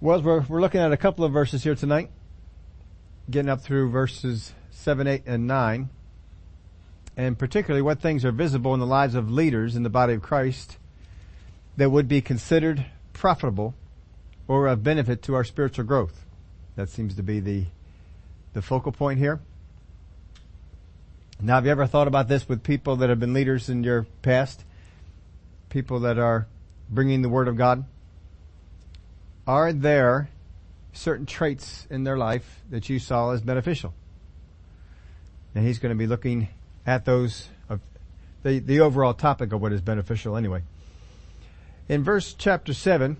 Well, we're, we're looking at a couple of verses here tonight, getting up through verses 7, 8, and 9, and particularly what things are visible in the lives of leaders in the body of Christ that would be considered profitable or of benefit to our spiritual growth. That seems to be the, the focal point here. Now, have you ever thought about this with people that have been leaders in your past? People that are bringing the Word of God? Are there certain traits in their life that you saw as beneficial? And he's going to be looking at those of the, the overall topic of what is beneficial anyway. In verse chapter 7,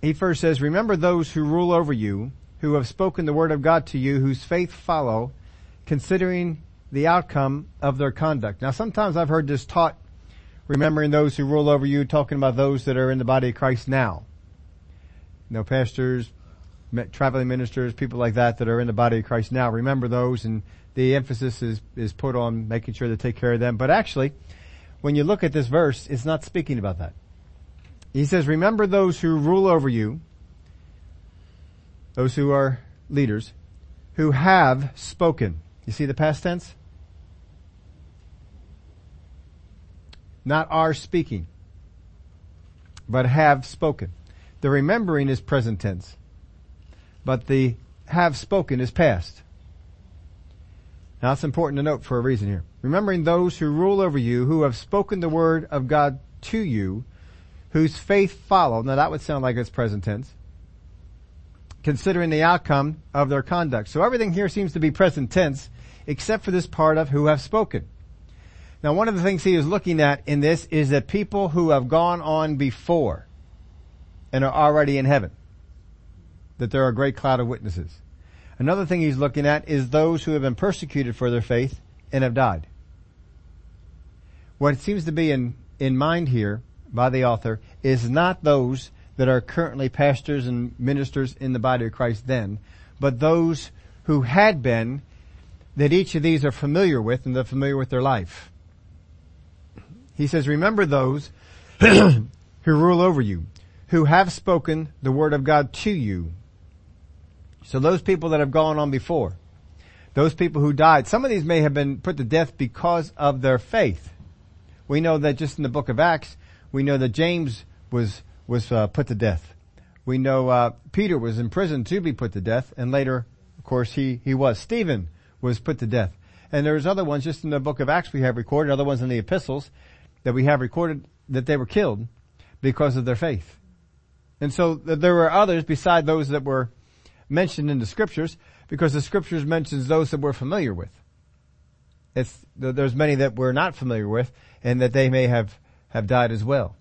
he first says, Remember those who rule over you, who have spoken the word of God to you, whose faith follow, considering the outcome of their conduct. Now sometimes I've heard this taught, remembering those who rule over you, talking about those that are in the body of Christ now. You know, pastors, traveling ministers, people like that that are in the body of Christ now. Remember those and the emphasis is, is put on making sure to take care of them. But actually, when you look at this verse, it's not speaking about that. He says, remember those who rule over you, those who are leaders, who have spoken. You see the past tense? Not are speaking, but have spoken. The remembering is present tense, but the have spoken is past. Now it's important to note for a reason here. Remembering those who rule over you, who have spoken the word of God to you, whose faith follow. Now that would sound like it's present tense. Considering the outcome of their conduct. So everything here seems to be present tense, except for this part of who have spoken. Now one of the things he is looking at in this is that people who have gone on before and are already in heaven. That there are a great cloud of witnesses. Another thing he's looking at is those who have been persecuted for their faith and have died. What seems to be in, in mind here by the author is not those that are currently pastors and ministers in the body of Christ then, but those who had been that each of these are familiar with and they're familiar with their life. He says, remember those who rule over you, who have spoken the word of God to you. So those people that have gone on before, those people who died, some of these may have been put to death because of their faith. We know that just in the book of Acts, we know that James was was uh, put to death. We know uh, Peter was in prison to be put to death, and later, of course, he he was. Stephen was put to death, and there's other ones just in the book of Acts we have recorded, other ones in the epistles that we have recorded that they were killed because of their faith. And so there were others beside those that were mentioned in the scriptures because the scriptures mentions those that we're familiar with. It's, there's many that we're not familiar with and that they may have have died as well.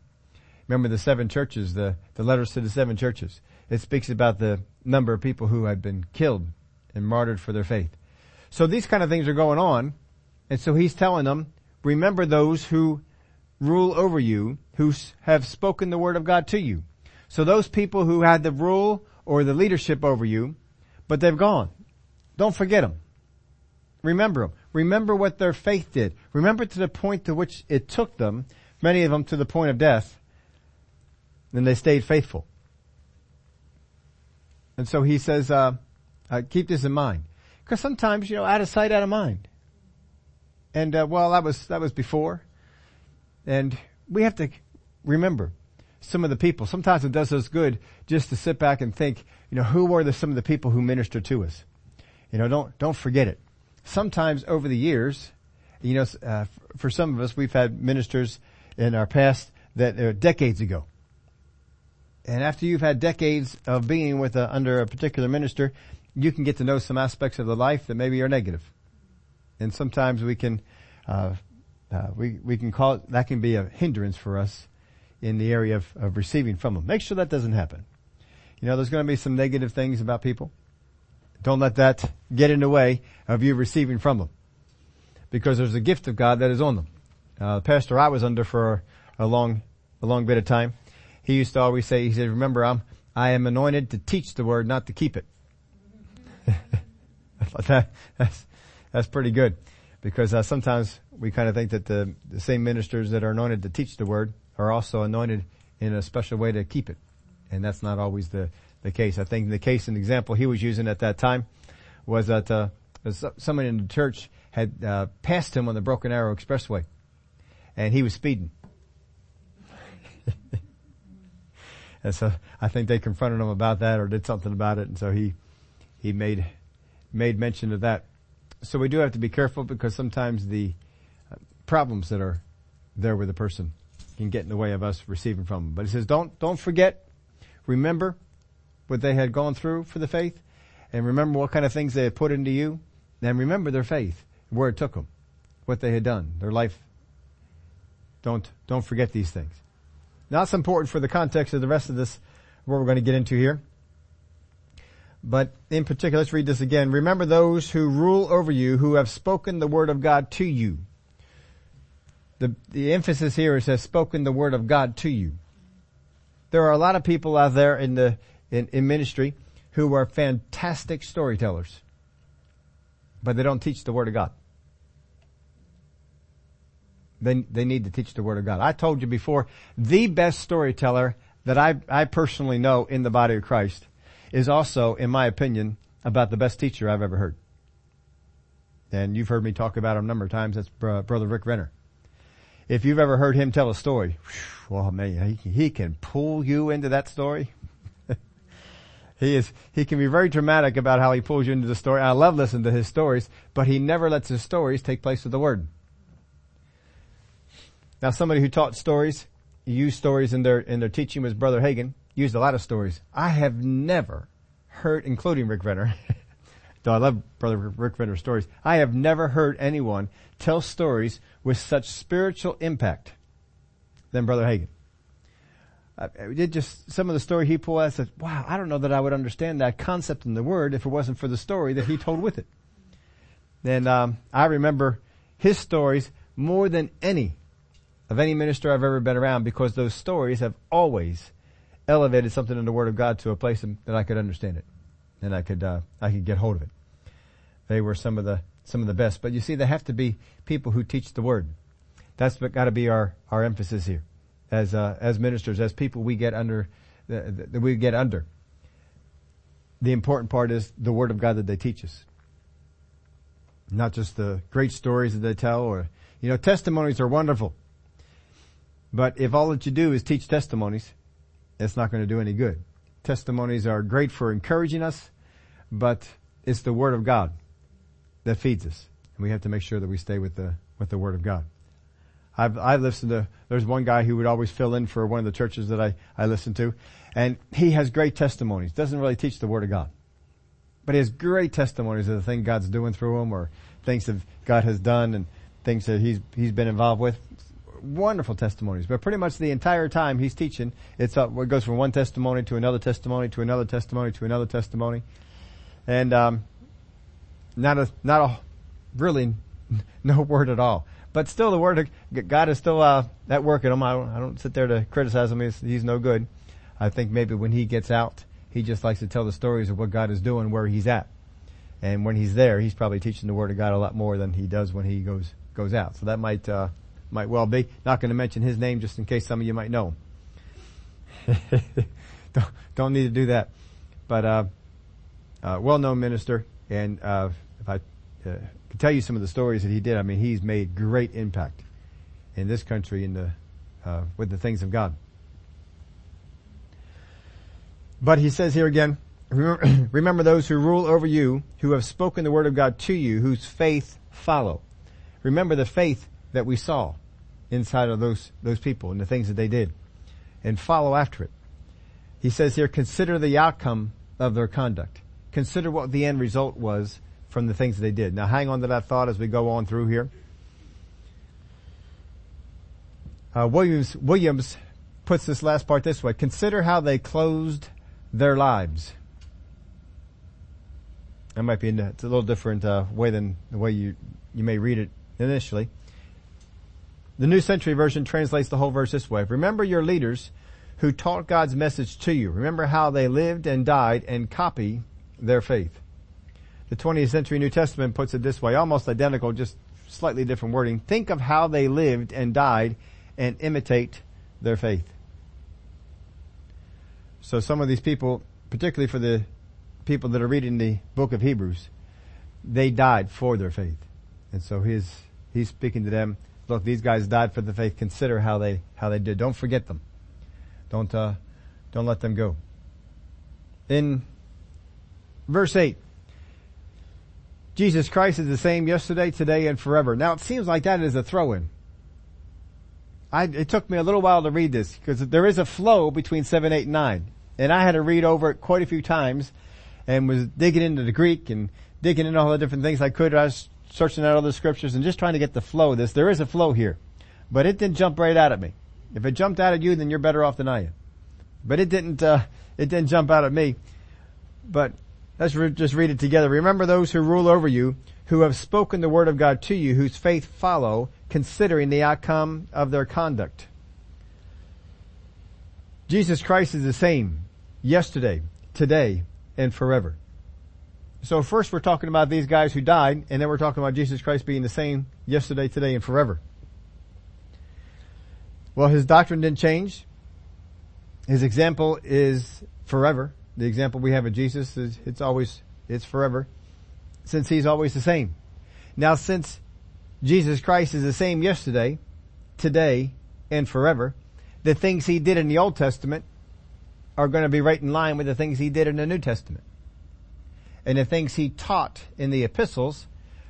Remember the seven churches, the, the letters to the seven churches. It speaks about the number of people who had been killed and martyred for their faith. So these kind of things are going on. And so he's telling them, remember those who rule over you, who have spoken the word of God to you. So those people who had the rule or the leadership over you, but they've gone. Don't forget them. Remember them. Remember what their faith did. Remember to the point to which it took them many of them to the point of death, and they stayed faithful. And so he says, uh, uh, keep this in mind. Because sometimes, you know, out of sight, out of mind. And, uh, well, that was, that was before. And we have to remember some of the people. Sometimes it does us good just to sit back and think, you know, who were the, some of the people who ministered to us? You know, don't, don't forget it. Sometimes over the years, you know, uh, for some of us, we've had ministers in our past that uh, decades ago. And after you've had decades of being with a, under a particular minister, you can get to know some aspects of the life that maybe are negative. And sometimes we can, uh, uh, we, we can call it, that can be a hindrance for us in the area of, of receiving from them. Make sure that doesn't happen. You know, there's going to be some negative things about people. Don't let that get in the way of you receiving from them. Because there's a gift of God that is on them. Uh, the pastor I was under for a long, a long bit of time, he used to always say, he said, remember, I'm, I am anointed to teach the word, not to keep it. That, that's, that's pretty good. Because uh, sometimes we kind of think that the, the same ministers that are anointed to teach the word are also anointed in a special way to keep it. And that's not always the, the case. I think the case and example he was using at that time was that uh, someone in the church had uh, passed him on the Broken Arrow Expressway, and he was speeding. and so I think they confronted him about that or did something about it, and so he he made made mention of that. So we do have to be careful because sometimes the uh, problems that are there with a person can get in the way of us receiving from them. But he says, don't, don't forget, remember what they had gone through for the faith and remember what kind of things they had put into you and remember their faith, where it took them, what they had done, their life. Don't, don't forget these things. Now that's important for the context of the rest of this, what we're going to get into here. But in particular, let's read this again. Remember those who rule over you who have spoken the word of God to you. The, the emphasis here is has spoken the word of God to you. There are a lot of people out there in the, in, in ministry who are fantastic storytellers, but they don't teach the word of God. They, they need to teach the word of God. I told you before, the best storyteller that I, I personally know in the body of Christ is also, in my opinion, about the best teacher I've ever heard. And you've heard me talk about him a number of times. That's Brother Rick Renner. If you've ever heard him tell a story, well, oh, man, he, he can pull you into that story. he is, he can be very dramatic about how he pulls you into the story. I love listening to his stories, but he never lets his stories take place with the word. Now somebody who taught stories, used stories in their, in their teaching was Brother Hagin, used a lot of stories. I have never heard, including Rick Renner, though I love Brother Rick Renner's stories, I have never heard anyone tell stories with such spiritual impact than Brother Hagin. I did just some of the story he pulled. I said, "Wow, I don't know that I would understand that concept in the Word if it wasn't for the story that he told with it." And um, I remember his stories more than any of any minister I've ever been around because those stories have always elevated something in the Word of God to a place that I could understand it, and I could uh, I could get hold of it. They were some of the some of the best. But you see, they have to be people who teach the word. That's what got to be our, our emphasis here, as uh, as ministers, as people we get under that we get under. The important part is the word of God that they teach us, not just the great stories that they tell. Or you know, testimonies are wonderful, but if all that you do is teach testimonies, it's not going to do any good. Testimonies are great for encouraging us, but it's the word of God that feeds us. And we have to make sure that we stay with the, with the Word of God. I've, I've listened to, there's one guy who would always fill in for one of the churches that I, I listen to, and he has great testimonies. Doesn't really teach the Word of God. But he has great testimonies of the thing God's doing through him or things that God has done and things that he's, he's been involved with. Wonderful testimonies. But pretty much the entire time he's teaching, it's up, it goes from one testimony to another testimony to another testimony to another testimony. And, um, not a, not a, really no word at all. But still the word of God is still, uh, at work in him. I don't, I don't sit there to criticize him. He's, he's no good. I think maybe when he gets out, he just likes to tell the stories of what God is doing where he's at. And when he's there, he's probably teaching the word of God a lot more than he does when he goes, goes out. So that might, uh, might well be. Not going to mention his name just in case some of you might know him. don't, don't need to do that. But, uh, uh, well-known minister, and uh, if I uh, could tell you some of the stories that he did, I mean, he's made great impact in this country in the uh, with the things of God. But he says here again, remember, remember those who rule over you, who have spoken the word of God to you, whose faith follow. Remember the faith that we saw inside of those, those people and the things that they did and follow after it. He says here, consider the outcome of their conduct. Consider what the end result was from the things they did. Now hang on to that thought as we go on through here. Uh, Williams, Williams puts this last part this way. Consider how they closed their lives. That might be a, it's a little different uh, way than the way you, you may read it initially. The New Century Version translates the whole verse this way. Remember your leaders who taught God's message to you. Remember how they lived and died and copy their faith. The 20th century New Testament puts it this way, almost identical, just slightly different wording. Think of how they lived and died and imitate their faith. So some of these people particularly for the people that are reading the book of Hebrews, they died for their faith. And so he's, he's speaking to them, look, these guys died for the faith. Consider how they, how they did. Don't forget them. Don't, uh, don't let them go. In verse 8, Jesus Christ is the same yesterday, today, and forever. Now it seems like that is a throw-in. I, it took me a little while to read this because there is a flow between 7, 8, and 9. And I had to read over it quite a few times and was digging into the Greek and digging into all the different things I could. I was searching out other scriptures and just trying to get the flow of this. There is a flow here, but it didn't jump right out at me. If it jumped out at you, then you're better off than I am. But it didn't, uh, it didn't jump out at me. But let's re- just read it together. Remember those who rule over you, who have spoken the word of God to you, whose faith follow, considering the outcome of their conduct. Jesus Christ is the same yesterday, today, and forever. So first we're talking about these guys who died, and then we're talking about Jesus Christ being the same yesterday, today, and forever. Well, his doctrine didn't change. His example is forever. The example we have of Jesus is, it's always, it's forever. Since he's always the same. Now since Jesus Christ is the same yesterday, today, and forever, the things he did in the Old Testament are going to be right in line with the things he did in the New Testament. And the things he taught in the epistles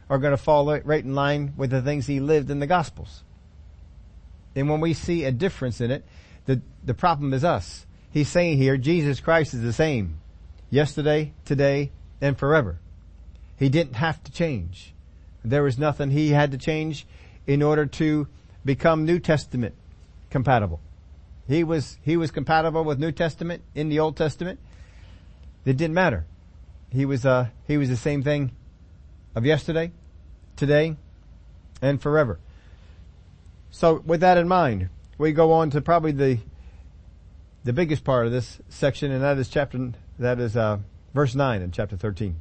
are going to fall right in line with the things he lived in the gospels. And when we see a difference in it, the, the problem is us. He's saying here, Jesus Christ is the same yesterday, today, and forever. He didn't have to change. There was nothing he had to change in order to become New Testament compatible. He was, he was compatible with New Testament in the Old Testament. It didn't matter. He was, uh, he was the same thing of yesterday, today, and forever. So with that in mind, we go on to probably the, the biggest part of this section, and that is chapter, that is, uh, verse 9 in chapter 13.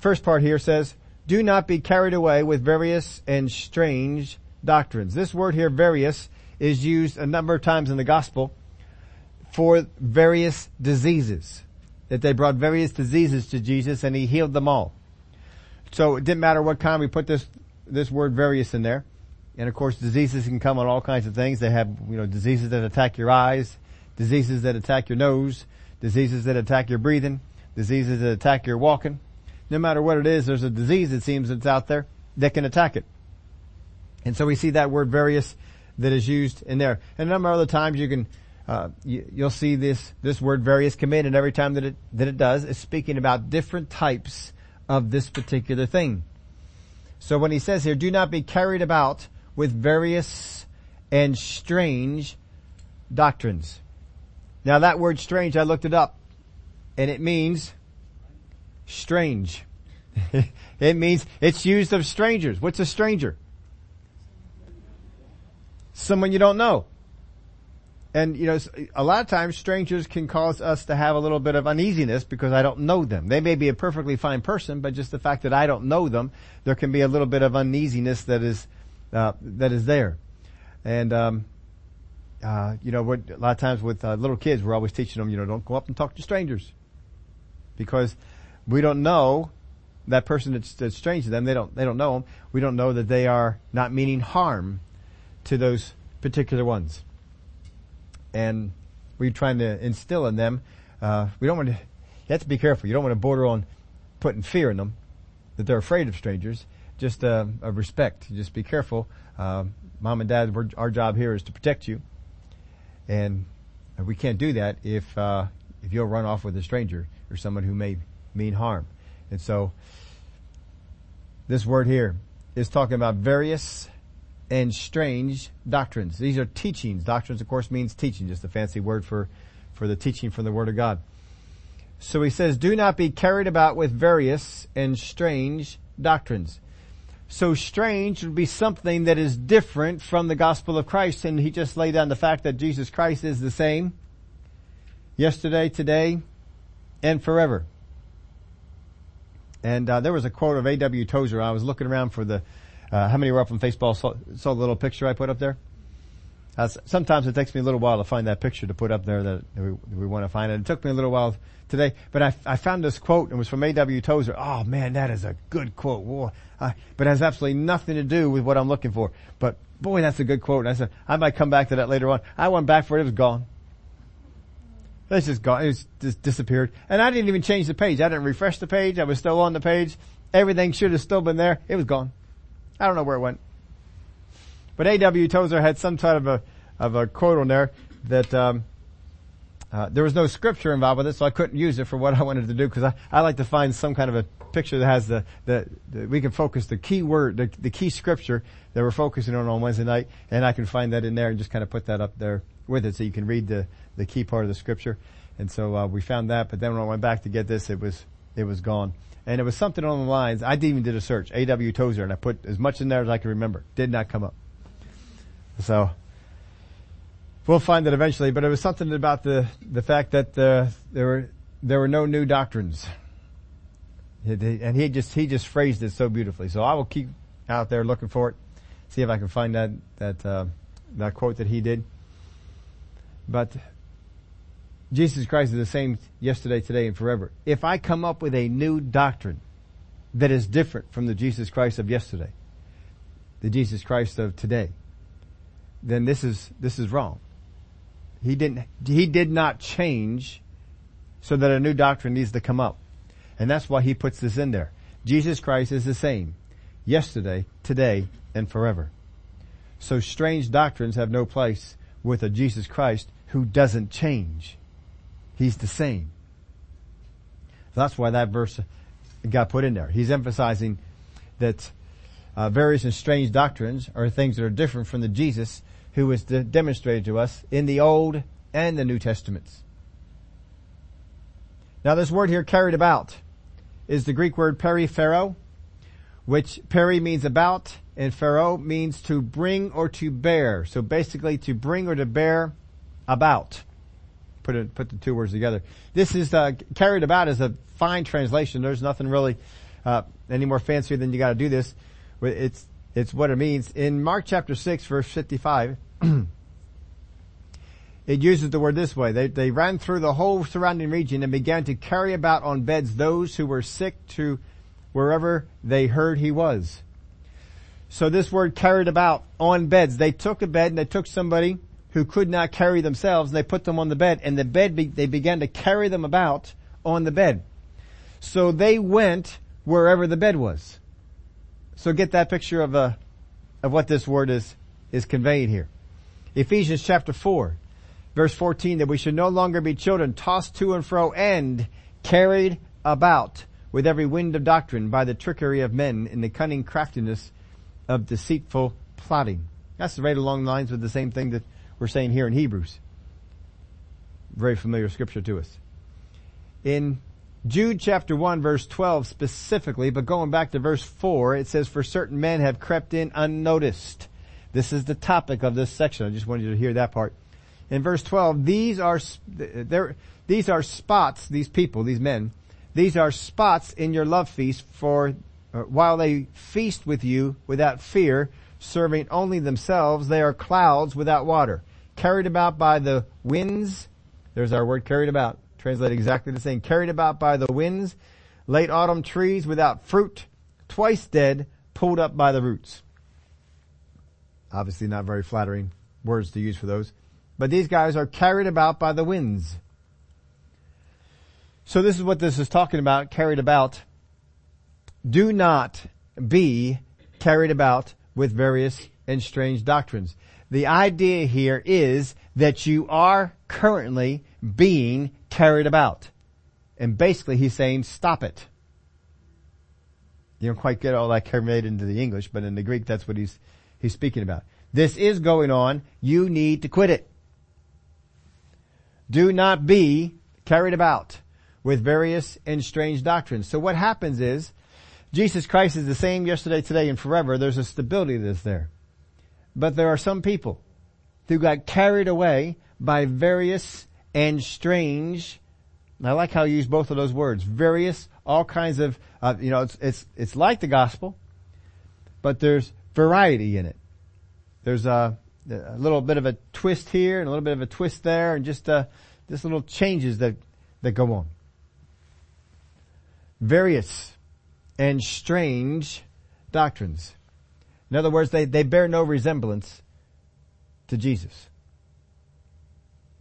First part here says, do not be carried away with various and strange doctrines. This word here, various, is used a number of times in the gospel for various diseases. That they brought various diseases to Jesus and he healed them all. So it didn't matter what kind we put this, this word various in there. And of course diseases can come on all kinds of things. They have, you know, diseases that attack your eyes, diseases that attack your nose, diseases that attack your breathing, diseases that attack your walking. No matter what it is, there's a disease it seems that's out there that can attack it. And so we see that word various that is used in there. And a number of other times you can, uh, you, will see this, this word various come in and every time that it, that it does it's speaking about different types of this particular thing. So when he says here, do not be carried about with various and strange doctrines. Now that word strange, I looked it up and it means strange. it means it's used of strangers. What's a stranger? someone you don't know. And you know, a lot of times strangers can cause us to have a little bit of uneasiness because I don't know them. They may be a perfectly fine person, but just the fact that I don't know them, there can be a little bit of uneasiness that is uh, that is there. And um, uh, you know, a lot of times with uh, little kids, we're always teaching them, you know, don't go up and talk to strangers because we don't know that person that's, that's strange to them. They don't they don't know them. We don't know that they are not meaning harm to those particular ones. And we're trying to instill in them, uh, we don't want to, you have to be careful. You don't want to border on putting fear in them, that they're afraid of strangers, just uh, a respect. Just be careful. Uh, mom and dad, our job here is to protect you. And we can't do that if, uh, if you'll run off with a stranger or someone who may mean harm. And so, this word here is talking about various and strange doctrines. These are teachings. Doctrines, of course, means teaching, just a fancy word for, for the teaching from the Word of God. So he says, do not be carried about with various and strange doctrines. So strange would be something that is different from the gospel of Christ, and he just laid down the fact that Jesus Christ is the same yesterday, today, and forever. And uh, there was a quote of A.W. Tozer. I was looking around for the uh, how many were up on Facebook saw, saw the little picture I put up there? Uh, sometimes it takes me a little while to find that picture to put up there that we, we want to find it. It took me a little while today, but I, I found this quote. It was from A.W. Tozer. Oh man, that is a good quote. Whoa. Uh, but it has absolutely nothing to do with what I'm looking for. But boy, that's a good quote. And I said, I might come back to that later on. I went back for it. It was gone. It's just gone. It's just disappeared. And I didn't even change the page. I didn't refresh the page. I was still on the page. Everything should have still been there. It was gone. I don't know where it went. But A.W. Tozer had some sort of a, of a quote on there that, um, uh, there was no scripture involved with it, so I couldn't use it for what I wanted to do because I, I like to find some kind of a picture that has the, the, the we can focus the key word, the, the key scripture that we're focusing on on Wednesday night, and I can find that in there and just kind of put that up there with it so you can read the, the key part of the scripture. And so, uh, we found that, but then when I went back to get this, it was, it was gone. And it was something on the lines, I even did a search, A.W. Tozer, and I put as much in there as I could remember. Did not come up. So, we'll find it eventually, but it was something about the, the fact that, uh, there were, there were no new doctrines. And he just, he just phrased it so beautifully. So I will keep out there looking for it, see if I can find that, that, uh, that quote that he did. But Jesus Christ is the same yesterday, today, and forever. If I come up with a new doctrine that is different from the Jesus Christ of yesterday, the Jesus Christ of today, then this is, this is wrong. He didn't, he did not change so that a new doctrine needs to come up. And that's why he puts this in there. Jesus Christ is the same yesterday, today, and forever. So strange doctrines have no place with a Jesus Christ who doesn't change. He's the same. That's why that verse got put in there. He's emphasizing that uh, various and strange doctrines are things that are different from the Jesus who was de- demonstrated to us in the Old and the New Testaments. Now this word here carried about is the Greek word periphero, which peri means about and phero means to bring or to bear. So basically to bring or to bear about. Put it, put the two words together. This is, uh, carried about as a fine translation. There's nothing really, uh, any more fancy than you gotta do this. It's, it's what it means. In Mark chapter 6 verse 55, it uses the word this way. They, they ran through the whole surrounding region and began to carry about on beds those who were sick to wherever they heard he was. So this word carried about on beds. They took a bed and they took somebody who could not carry themselves and they put them on the bed and the bed, be, they began to carry them about on the bed. So they went wherever the bed was. So get that picture of, uh, of what this word is, is conveying here. Ephesians chapter 4, verse 14, that we should no longer be children tossed to and fro and carried about with every wind of doctrine by the trickery of men in the cunning craftiness of deceitful plotting. That's right along the lines with the same thing that we're saying here in Hebrews. Very familiar scripture to us. In Jude chapter 1 verse 12 specifically, but going back to verse 4, it says, for certain men have crept in unnoticed. This is the topic of this section. I just wanted you to hear that part. In verse 12, these are, there, these are spots, these people, these men, these are spots in your love feast for, uh, while they feast with you without fear, serving only themselves, they are clouds without water, carried about by the winds. There's our word carried about. Translate exactly the same. Carried about by the winds, late autumn trees without fruit, twice dead, pulled up by the roots. Obviously not very flattering words to use for those. But these guys are carried about by the winds. So this is what this is talking about, carried about. Do not be carried about with various and strange doctrines. The idea here is that you are currently being carried about. And basically he's saying stop it. You don't quite get all that carried into the English, but in the Greek that's what he's, he's speaking about. This is going on. You need to quit it. Do not be carried about with various and strange doctrines. So what happens is Jesus Christ is the same yesterday, today, and forever. There's a stability that's there. But there are some people who got carried away by various and strange. I like how you use both of those words. Various, all kinds of, uh, you know, it's, it's, it's like the gospel, but there's variety in it. There's a, a little bit of a twist here and a little bit of a twist there and just, uh, just little changes that, that go on. Various and strange doctrines. In other words, they, they bear no resemblance to Jesus.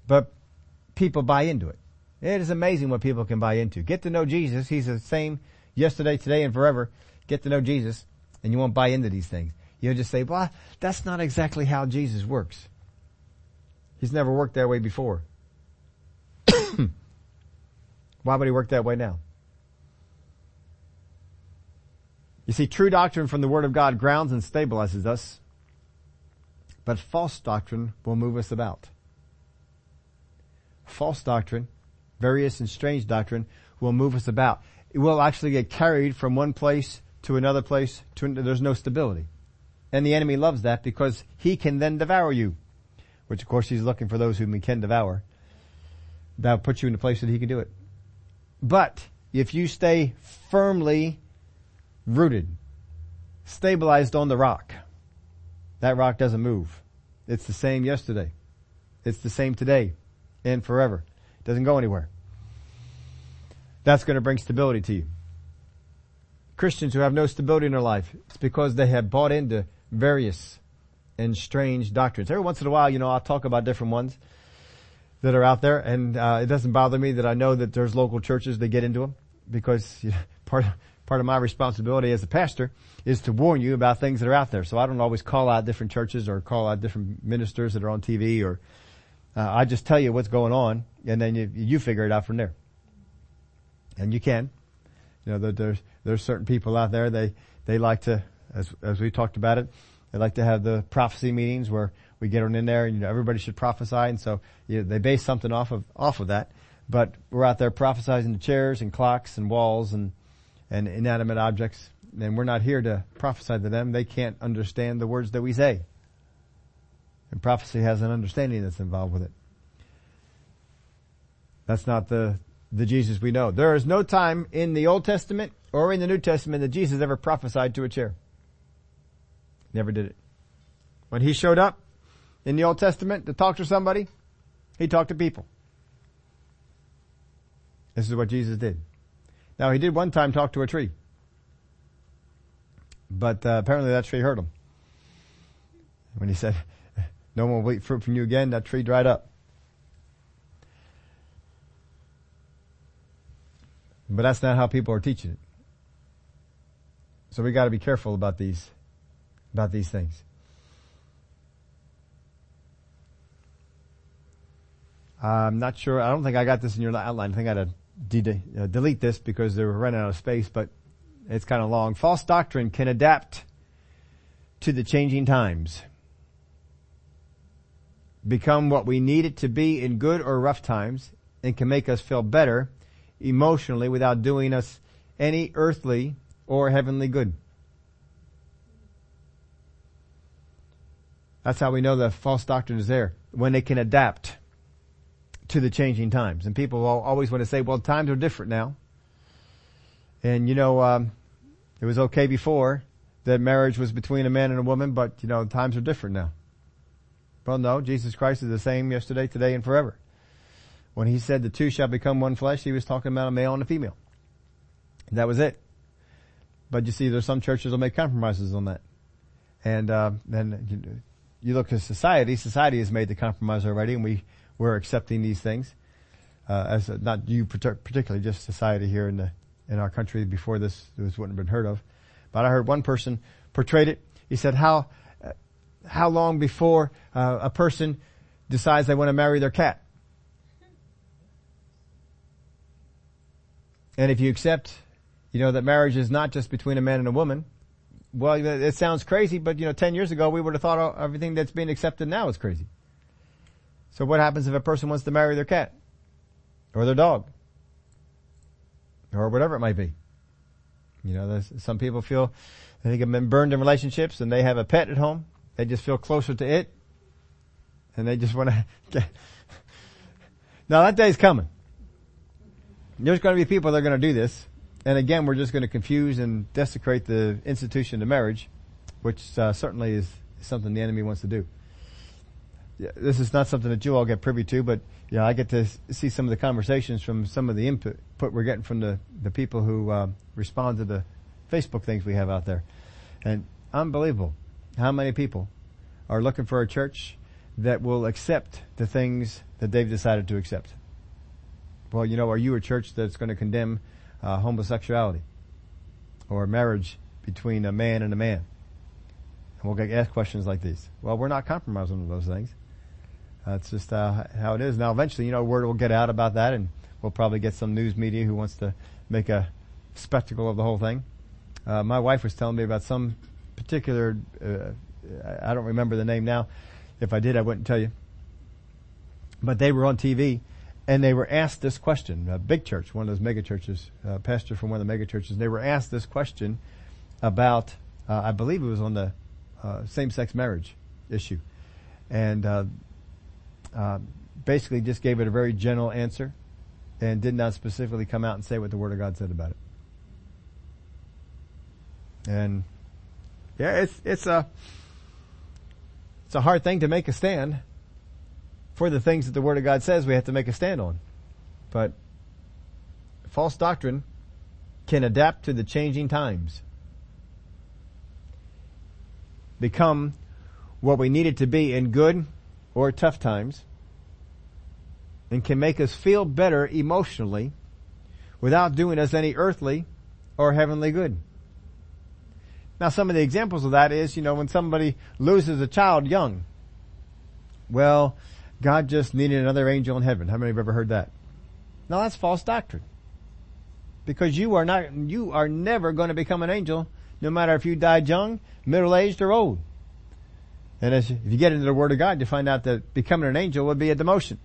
But people buy into it. It is amazing what people can buy into. Get to know Jesus. He's the same yesterday, today, and forever. Get to know Jesus and you won't buy into these things. You'll just say, well, that's not exactly how Jesus works. He's never worked that way before. Why would he work that way now? You see, true doctrine from the Word of God grounds and stabilizes us, but false doctrine will move us about. False doctrine, various and strange doctrine, will move us about. It will actually get carried from one place to another place. To, there's no stability. And the enemy loves that because he can then devour you. Which of course he's looking for those whom he can devour. That'll put you in a place that he can do it. But if you stay firmly rooted, stabilized on the rock, that rock doesn't move. It's the same yesterday. It's the same today and forever. It doesn't go anywhere. That's going to bring stability to you. Christians who have no stability in their life, it's because they have bought into various and strange doctrines. Every once in a while, you know, I'll talk about different ones that are out there, and uh, it doesn't bother me that I know that there's local churches that get into them because you know, part part of my responsibility as a pastor is to warn you about things that are out there. So I don't always call out different churches or call out different ministers that are on TV or uh, I just tell you what's going on, and then you, you figure it out from there. And you can. You know, there's there's certain people out there they they like to, as as we talked about it, they like to have the prophecy meetings where we get on in there and you know everybody should prophesy, and so you know, they base something off of off of that. But we're out there prophesizing to chairs and clocks and walls and and inanimate objects, and we're not here to prophesy to them. They can't understand the words that we say. And prophecy has an understanding that's involved with it. That's not the the Jesus we know. There is no time in the Old Testament or in the New Testament that Jesus ever prophesied to a chair. Never did it. When he showed up in the Old Testament to talk to somebody, he talked to people. This is what Jesus did. Now he did one time talk to a tree. But uh, apparently that tree hurt him. When he said, no one will eat fruit from you again, that tree dried up. But that's not how people are teaching it. So we got to be careful about these, about these things. I'm not sure. I don't think I got this in your outline. I think I had to de- uh, delete this because they were running out of space, but it's kind of long. False doctrine can adapt to the changing times. Become what we need it to be in good or rough times and can make us feel better emotionally without doing us any earthly or heavenly good. That's how we know the false doctrine is there. When they can adapt to the changing times. And people always want to say, well, times are different now. And you know, um, it was okay before that marriage was between a man and a woman, but you know, times are different now. Well, no, Jesus Christ is the same yesterday, today, and forever. When he said the two shall become one flesh, he was talking about a male and a female. That was it. But you see, there's some churches that make compromises on that. And, uh, then you, look at society, society has made the compromise already and we, we're accepting these things. Uh, as a, not you particularly, just society here in the, in our country before this, this wouldn't have been heard of. But I heard one person portrayed it. He said, how, uh, how long before uh, a person decides they want to marry their cat? And if you accept, you know, that marriage is not just between a man and a woman, well, it sounds crazy, but you know, 10 years ago we would have thought everything that's being accepted now is crazy. So what happens if a person wants to marry their cat? Or their dog? Or whatever it might be. You know, some people feel they have been burned in relationships and they have a pet at home. They just feel closer to it. And they just want to get, now that day's coming. There's going to be people that are going to do this. And again, we're just going to confuse and desecrate the institution of marriage, which uh, certainly is something the enemy wants to do. this is not something that you all get privy to, but know, I get to see some of the conversations from some of the input we're getting from the, the people who uh, respond to the Facebook things we have out there. And unbelievable how many people are looking for a church that will accept the things that they've decided to accept. Well, you know, are you a church that's going to condemn uh, homosexuality or marriage between a man and a man? And we'll get asked questions like these. Well, we're not compromising on those things. That's just uh, how it is. Now, eventually, you know, word will get out about that, and we'll probably get some news media who wants to make a spectacle of the whole thing. Uh, my wife was telling me about some particular, uh, I don't remember the name now. If I did, I wouldn't tell you. But they were on TV, and they were asked this question. A big church, one of those mega churches, pastor from one of the mega churches. They were asked this question about, uh, I believe it was on the uh, same-sex marriage issue, and uh, uh, basically just gave it a very general answer and did not specifically come out and say what the Word of God said about it. And yeah, it's, it's a, it's a hard thing to make a stand for the things that the Word of God says we have to make a stand on. But false doctrine can adapt to the changing times. Become what we need it to be in good or tough times and can make us feel better emotionally without doing us any earthly or heavenly good. Now some of the examples of that is, you know, when somebody loses a child young. Well, God just needed another angel in heaven. How many have ever heard that? No, that's false doctrine. Because you are not, you are never going to become an angel, no matter if you died young, middle-aged, or old. And as, if you get into the Word of God, you find out that becoming an angel would be a demotion.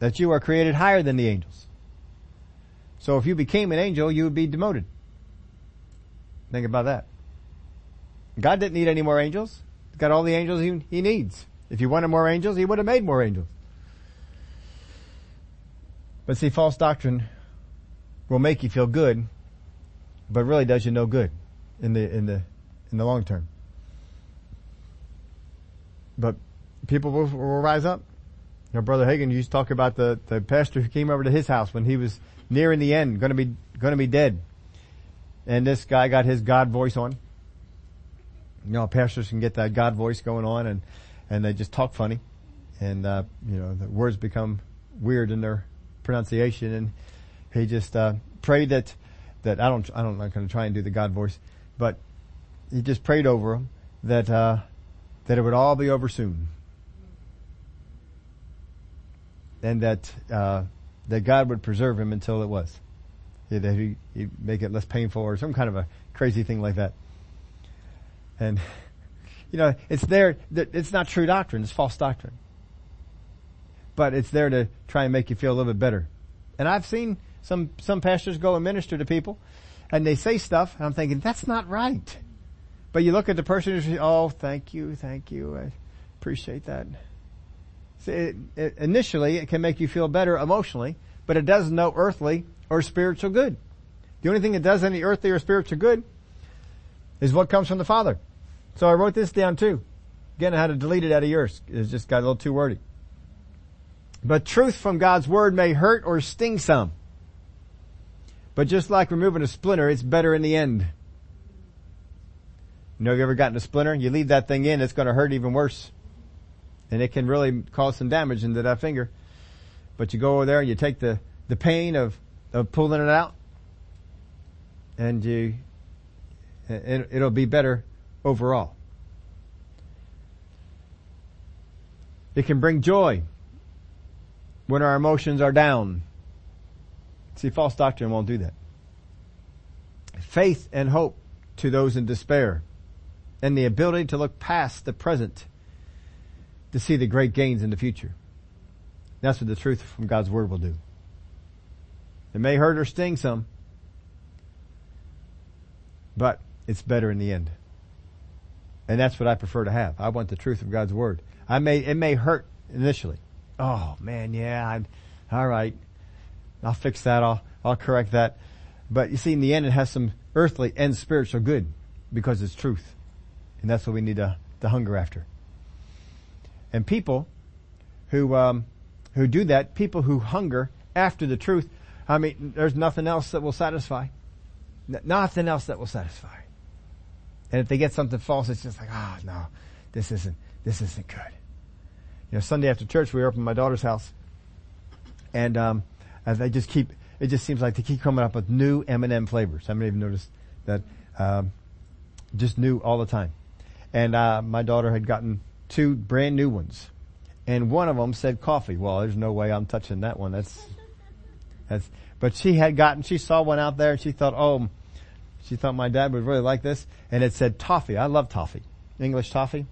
That you are created higher than the angels. So if you became an angel, you would be demoted. Think about that. God didn't need any more angels. He's got all the angels he, he needs. If he wanted more angels, he would have made more angels. But see, false doctrine will make you feel good, but really does you no good in the, in the, in the long term. But people will, will rise up. You know, Brother Hagin used to talk about the, the pastor who came over to his house when he was nearing the end, to be, to be dead. And this guy got his God voice on. You know, pastors can get that God voice going on and, and they just talk funny. And, uh, you know, the words become weird in their pronunciation. And he just, uh, prayed that, that I don't, I don't, I'm going to try and do the God voice, but he just prayed over them that, uh, that it would all be over soon. And that, uh, that God would preserve him until it was. That he, he'd make it less painful or some kind of a crazy thing like that. And, you know, it's there, it's not true doctrine, it's false doctrine. But it's there to try and make you feel a little bit better. And I've seen some, some pastors go and minister to people and they say stuff and I'm thinking, that's not right. But you look at the person who's, oh, thank you, thank you, I appreciate that. See, it, it, initially, it can make you feel better emotionally, but it does no earthly or spiritual good. The only thing that does any earthly or spiritual good is what comes from the Father. So I wrote this down too. Again, I had to delete it out of yours. It just got a little too wordy. But truth from God's Word may hurt or sting some. But just like removing a splinter, it's better in the end. You know, have you ever gotten a splinter? You leave that thing in, it's going to hurt even worse. And it can really cause some damage into that finger. But you go over there, and you take the, the pain of, of pulling it out, and you, it, it'll be better overall. It can bring joy when our emotions are down. See, false doctrine won't do that. Faith and hope to those in despair and the ability to look past the present to see the great gains in the future. That's what the truth from God's Word will do. It may hurt or sting some, but it's better in the end. And that's what I prefer to have. I want the truth of God's Word. I may, it may hurt initially. Oh man, yeah, I'm, alright. I'll fix that. I'll, I'll correct that. But you see, in the end, it has some earthly and spiritual good because it's truth. And that's what we need to, to hunger after. And people who, um, who do that, people who hunger after the truth, I mean, there's nothing else that will satisfy. N- nothing else that will satisfy. And if they get something false, it's just like, ah, oh, no, this isn't, this isn't good. You know, Sunday after church, we were up in my daughter's house, and um, they just keep, it just seems like they keep coming up with new M&M flavors. I haven't even noticed that, um, just new all the time. And uh, my daughter had gotten two brand new ones, and one of them said coffee. Well, there's no way I'm touching that one. That's that's. But she had gotten, she saw one out there, and she thought, oh, she thought my dad would really like this, and it said toffee. I love toffee, English toffee.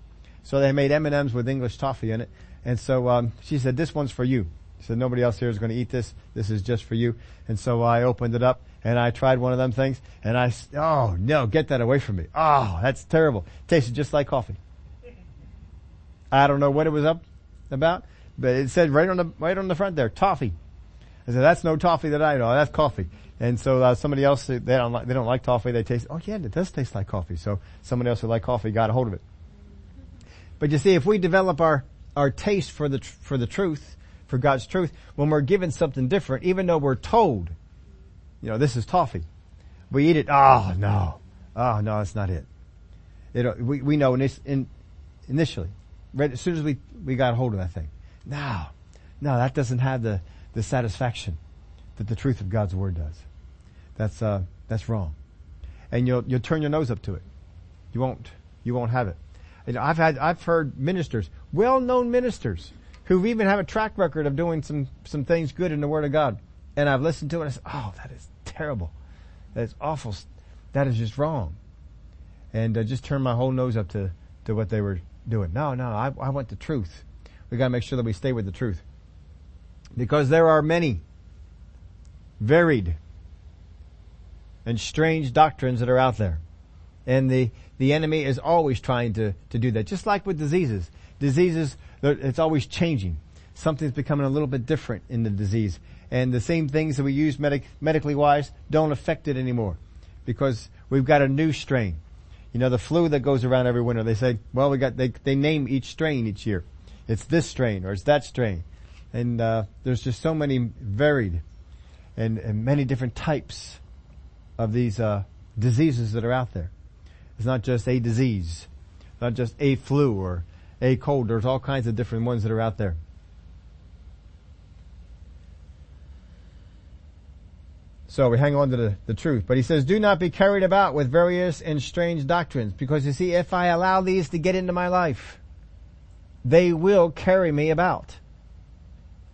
So they made M&Ms with English toffee in it. And so, um, she said, this one's for you. She said, nobody else here is going to eat this. This is just for you. And so I opened it up and I tried one of them things and I, oh no, get that away from me. Oh, that's terrible. tasted just like coffee. I don't know what it was up about, but it said right on the, right on the front there, toffee. I said, that's no toffee that I know. That's coffee. And so uh, somebody else they don't like they don't like toffee. They taste oh yeah, it does taste like coffee. So somebody else who like coffee got a hold of it. But you see, if we develop our, our taste for the, for the truth, for God's truth, when we're given something different, even though we're told, you know, this is toffee, we eat it, oh no, oh no, that's not it. it uh, we, we know in, in, initially, right, as soon as we, we got a hold of that thing, no, no, that doesn't have the, the satisfaction that the truth of God's word does. That's, uh, that's wrong. And you'll, you'll turn your nose up to it. You won't, you won't have it. You know, I've had, I've heard ministers, well-known ministers, who even have a track record of doing some, some things good in the Word of God. And I've listened to it and I said, oh, that is terrible. That is awful. That is just wrong. And uh, just turned my whole nose up to, to what they were doing. No, no, I, I want the truth. We gotta make sure that we stay with the truth. Because there are many varied and strange doctrines that are out there. And the, the enemy is always trying to, to do that. Just like with diseases. Diseases, it's always changing. Something's becoming a little bit different in the disease. And the same things that we use medic, medically wise don't affect it anymore. Because we've got a new strain. You know, the flu that goes around every winter, they say, well, we got, they, they name each strain each year. It's this strain or it's that strain. And, uh, there's just so many varied and, and many different types of these, uh, diseases that are out there. It's not just a disease, not just a flu or a cold. There's all kinds of different ones that are out there. So we hang on to the, the truth. But he says, do not be carried about with various and strange doctrines. Because you see, if I allow these to get into my life, they will carry me about.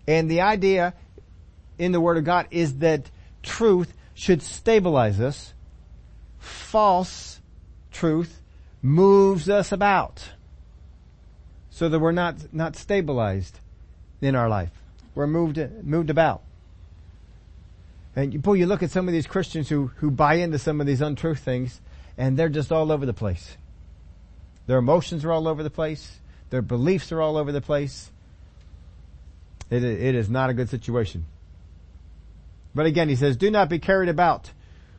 And the idea in the Word of God is that truth should stabilize us. False truth moves us about so that we're not, not stabilized in our life. We're moved, moved about. And you, boy, you look at some of these Christians who, who buy into some of these untruth things and they're just all over the place. Their emotions are all over the place. Their beliefs are all over the place. It, it is not a good situation. But again, he says, do not be carried about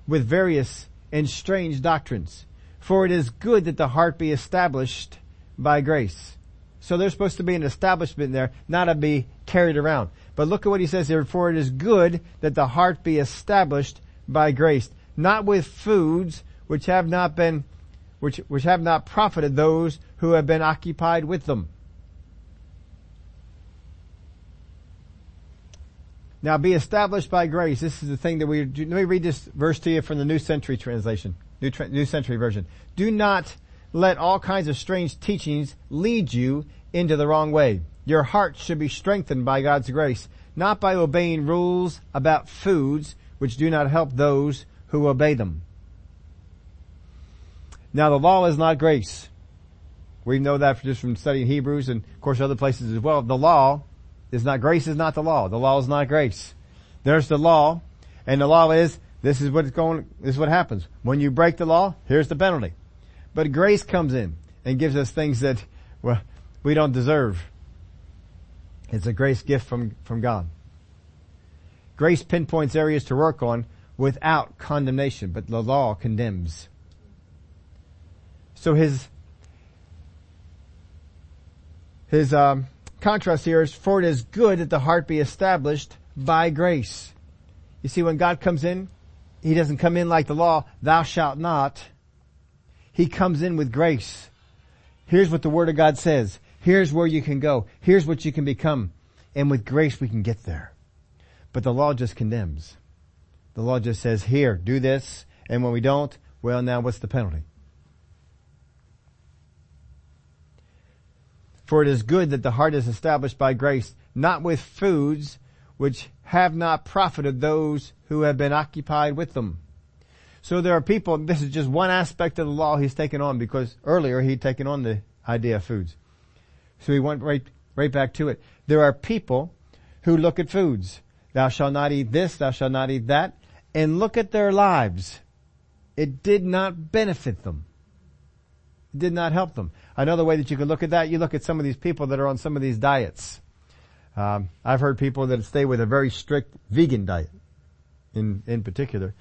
with various and strange doctrines for it is good that the heart be established by grace. So there's supposed to be an establishment there, not to be carried around. But look at what he says here, for it is good that the heart be established by grace, not with foods which have not been, which, which have not profited those who have been occupied with them. Now be established by grace. This is the thing that we, let me read this verse to you from the New Century Translation. New, New Century Version. Do not let all kinds of strange teachings lead you into the wrong way. Your heart should be strengthened by God's grace, not by obeying rules about foods which do not help those who obey them. Now the law is not grace. We know that just from studying Hebrews and of course other places as well. The law is not, grace is not the law. The law is not grace. There's the law and the law is this is what's going, this is what happens. When you break the law, here's the penalty. But grace comes in and gives us things that, well, we don't deserve. It's a grace gift from, from God. Grace pinpoints areas to work on without condemnation, but the law condemns. So his, his um, contrast here is, for it is good that the heart be established by grace. You see, when God comes in, He doesn't come in like the law, thou shalt not. He comes in with grace. Here's what the Word of God says. Here's where you can go. Here's what you can become. And with grace we can get there. But the law just condemns. The law just says, here, do this. And when we don't, well now what's the penalty? For it is good that the heart is established by grace, not with foods which have not profited those who have been occupied with them. So there are people, this is just one aspect of the law he's taken on because earlier he'd taken on the idea of foods. So he went right, right back to it. There are people who look at foods. Thou shalt not eat this, thou shalt not eat that, and look at their lives. It did not benefit them. Did not help them. Another way that you can look at that, you look at some of these people that are on some of these diets. Um, I've heard people that stay with a very strict vegan diet, in in particular,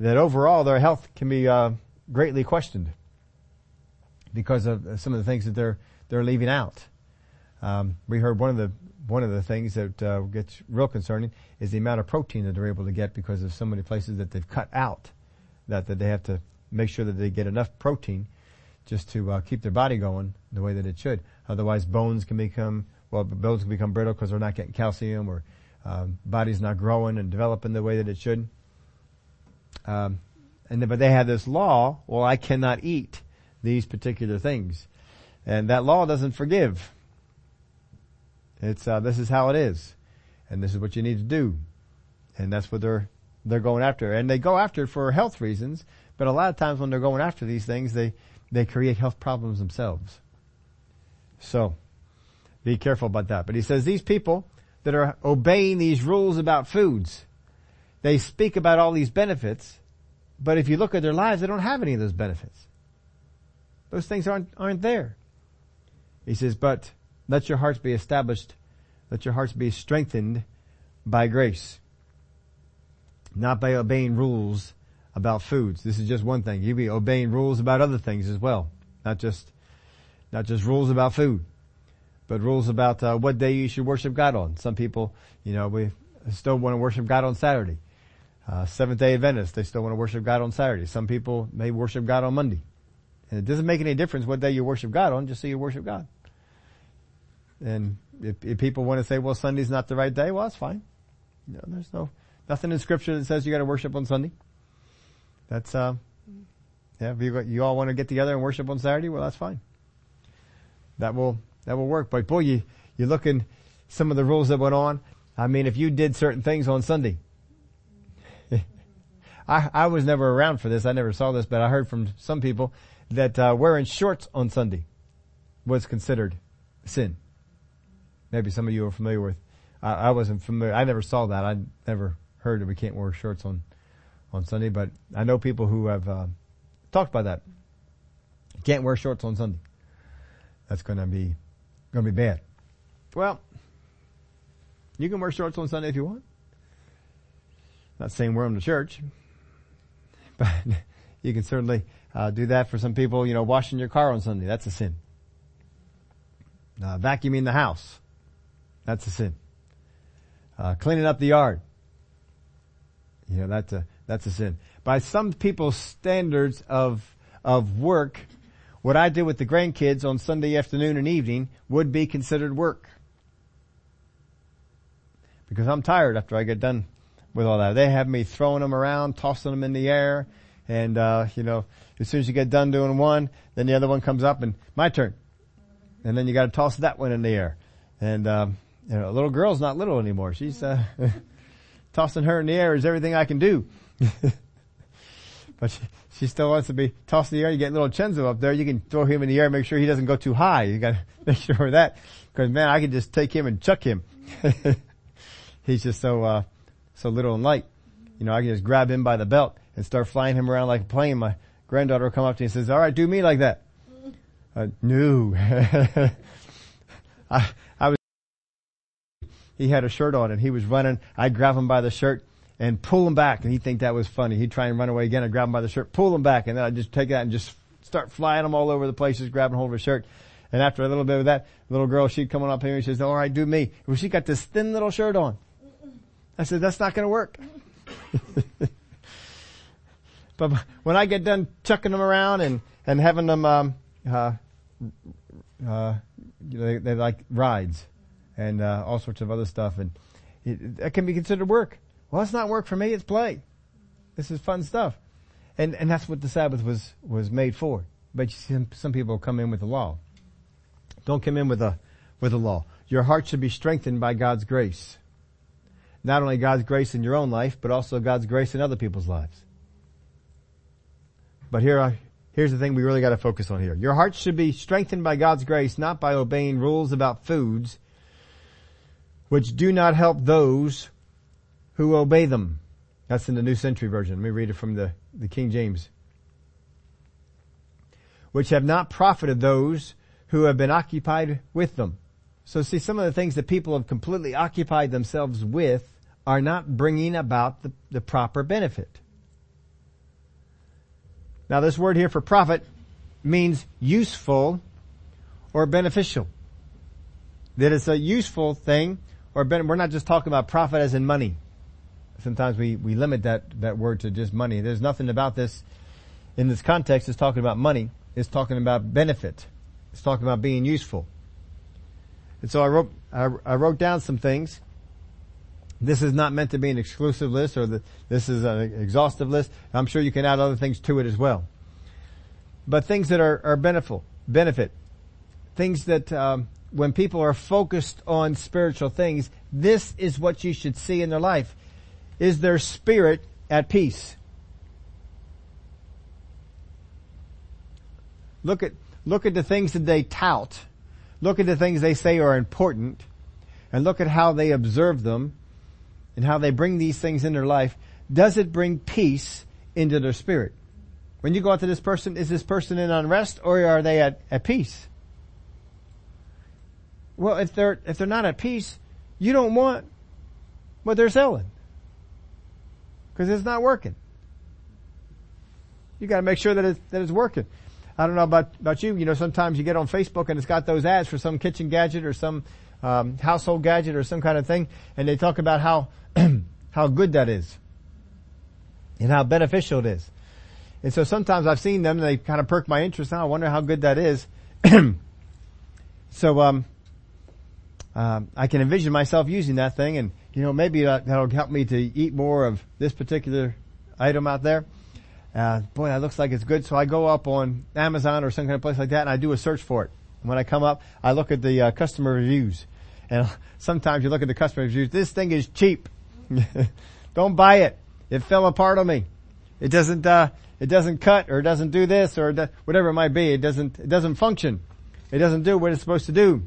that overall their health can be uh, greatly questioned because of some of the things that they're they're leaving out. Um, we heard one of the one of the things that uh, gets real concerning is the amount of protein that they're able to get because of so many places that they've cut out that that they have to make sure that they get enough protein just to uh, keep their body going the way that it should. Otherwise, bones can become well, bones can become brittle because they're not getting calcium or um, body's not growing and developing the way that it should. Um, and then, but they have this law. Well, I cannot eat these particular things, and that law doesn't forgive. It's uh, this is how it is, and this is what you need to do, and that's what they're they're going after, and they go after it for health reasons. But a lot of times when they're going after these things, they they create health problems themselves. So be careful about that. But he says these people that are obeying these rules about foods, they speak about all these benefits, but if you look at their lives, they don't have any of those benefits. Those things aren't, aren't there. He says, but let your hearts be established, let your hearts be strengthened by grace, not by obeying rules about foods. This is just one thing. You be obeying rules about other things as well, not just, not just rules about food but rules about uh, what day you should worship God on. Some people, you know, we still want to worship God on Saturday. Uh, Seventh day Adventists, they still want to worship God on Saturday. Some people may worship God on Monday. And it doesn't make any difference what day you worship God on, just so you worship God. And if, if people want to say, well, Sunday's not the right day, well, that's fine. You know, there's no, nothing in scripture that says you gotta worship on Sunday. That's, uh, yeah, if you, you all want to get together and worship on Saturday, well, that's fine. That will, that will work. But boy, you, you look in some of the rules that went on. I mean, if you did certain things on Sunday, I, I was never around for this. I never saw this, but I heard from some people that uh, wearing shorts on Sunday was considered sin. Maybe some of you are familiar with. I, I wasn't familiar. I never saw that. I never heard that we can't wear shorts on on Sunday, but I know people who have uh, talked about that. can't wear shorts on Sunday. That's going to be going to be bad. Well, you can wear shorts on Sunday if you want. Not saying wear them to church, but you can certainly uh, do that for some people. You know, washing your car on Sunday, that's a sin. Uh, vacuuming the house, that's a sin. Uh, cleaning up the yard, you know, that's a, that's a sin. By some people's standards of, of work, what I did with the grandkids on Sunday afternoon and evening would be considered work. Because I'm tired after I get done with all that. They have me throwing them around, tossing them in the air, and, uh, you know, as soon as you get done doing one, then the other one comes up and my turn. And then you gotta toss that one in the air. And, um, you know, a little girl's not little anymore. She's, uh, tossing her in the air is everything I can do. but she, she still wants to be tossed in the air. You get little Chenzo up there. You can throw him in the air, make sure he doesn't go too high. You gotta make sure of that. Cause man, I can just take him and chuck him. He's just so, uh, so little and light. You know, I can just grab him by the belt and start flying him around like a plane. My granddaughter will come up to me and says, all right, do me like that. Uh, no. I, I was, he had a shirt on and he was running. I'd grab him by the shirt and pull him back. And he'd think that was funny. He'd try and run away again. I'd grab him by the shirt, pull him back, and then I'd just take that and just start flying him all over the place, just grabbing hold of his shirt. And after a little bit of that, little girl, she'd come on up here and she says, all right, do me. Well, she got this thin little shirt on. I said, that's not going to work. but when I get done chucking them around and, and having them, um, uh, uh, they, they like rides and, uh, all sorts of other stuff and it, that can be considered work. Well, it's not work for me, it's play. This is fun stuff. And, and that's what the Sabbath was, was made for. But you see some, people come in with the law. Don't come in with a, with a law. Your heart should be strengthened by God's grace. Not only God's grace in your own life, but also God's grace in other people's lives. But here I, here's the thing we really gotta focus on here. Your heart should be strengthened by God's grace, not by obeying rules about foods, which do not help those who obey them. That's in the New Century Version. Let me read it from the, the King James. Which have not profited those who have been occupied with them. So see, some of the things that people have completely occupied themselves with are not bringing about the, the proper benefit. Now this word here for profit means useful or beneficial. That it's a useful thing or ben- we're not just talking about profit as in money. Sometimes we, we limit that, that word to just money. There's nothing about this in this context it's talking about money. It's talking about benefit. It's talking about being useful. And so I wrote, I, I wrote down some things. This is not meant to be an exclusive list or the, this is an exhaustive list. I'm sure you can add other things to it as well. But things that are, are benefit, benefit. Things that, um, when people are focused on spiritual things, this is what you should see in their life. Is their spirit at peace? Look at, look at the things that they tout Look at the things they say are important and look at how they observe them and how they bring these things in their life. Does it bring peace into their spirit? When you go out to this person, is this person in unrest or are they at, at peace? Well, if they're, if they're not at peace, you don't want what they're selling. Cause it's not working. You gotta make sure that it's, that it's working. I don't know about, about you, you know, sometimes you get on Facebook and it's got those ads for some kitchen gadget or some, um, household gadget or some kind of thing, and they talk about how, how good that is. And how beneficial it is. And so sometimes I've seen them and they kind of perk my interest. Now I wonder how good that is. so, um, um, I can envision myself using that thing and, you know, maybe that'll help me to eat more of this particular item out there. Uh, boy, that looks like it's good. So I go up on Amazon or some kind of place like that and I do a search for it. And when I come up, I look at the uh, customer reviews. And sometimes you look at the customer reviews, this thing is cheap. Don't buy it. It fell apart on me. It doesn't, uh, it doesn't cut or it doesn't do this or whatever it might be. It doesn't, it doesn't function. It doesn't do what it's supposed to do.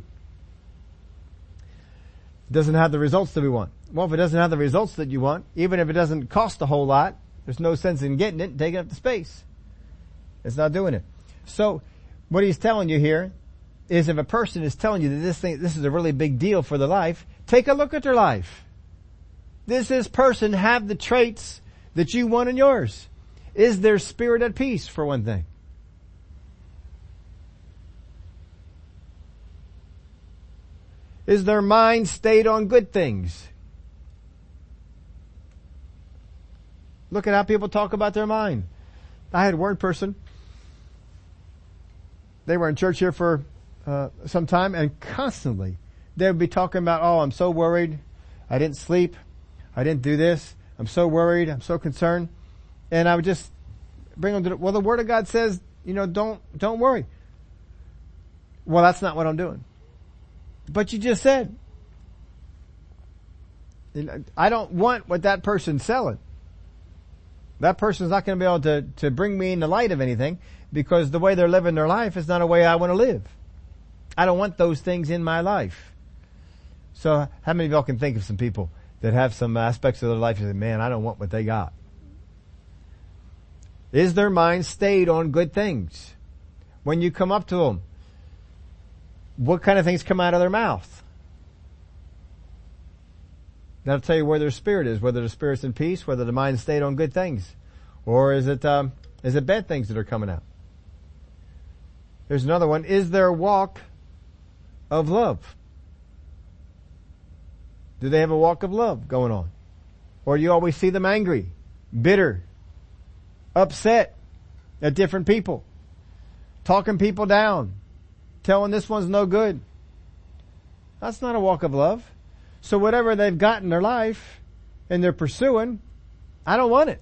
It doesn't have the results that we want. Well, if it doesn't have the results that you want, even if it doesn't cost a whole lot, there's no sense in getting it and taking up the space. It's not doing it. So, what he's telling you here is if a person is telling you that this thing, this is a really big deal for their life, take a look at their life. Does this person have the traits that you want in yours? Is their spirit at peace, for one thing? Is their mind stayed on good things? Look at how people talk about their mind. I had one person. They were in church here for uh, some time and constantly they would be talking about, oh, I'm so worried. I didn't sleep. I didn't do this. I'm so worried. I'm so concerned. And I would just bring them to the, well, the word of God says, you know, don't, don't worry. Well, that's not what I'm doing. But you just said, I don't want what that person's selling. That person's not going to be able to, to bring me in the light of anything because the way they're living their life is not a way I want to live. I don't want those things in my life. So how many of y'all can think of some people that have some aspects of their life and say, man, I don't want what they got? Is their mind stayed on good things? When you come up to them, what kind of things come out of their mouth? That'll tell you where their spirit is, whether the spirit's in peace, whether the mind stayed on good things, or is it um, is it bad things that are coming out? There's another one. Is their walk of love? Do they have a walk of love going on? Or do you always see them angry, bitter, upset at different people, talking people down, telling this one's no good? That's not a walk of love. So whatever they've got in their life and they're pursuing, I don't want it.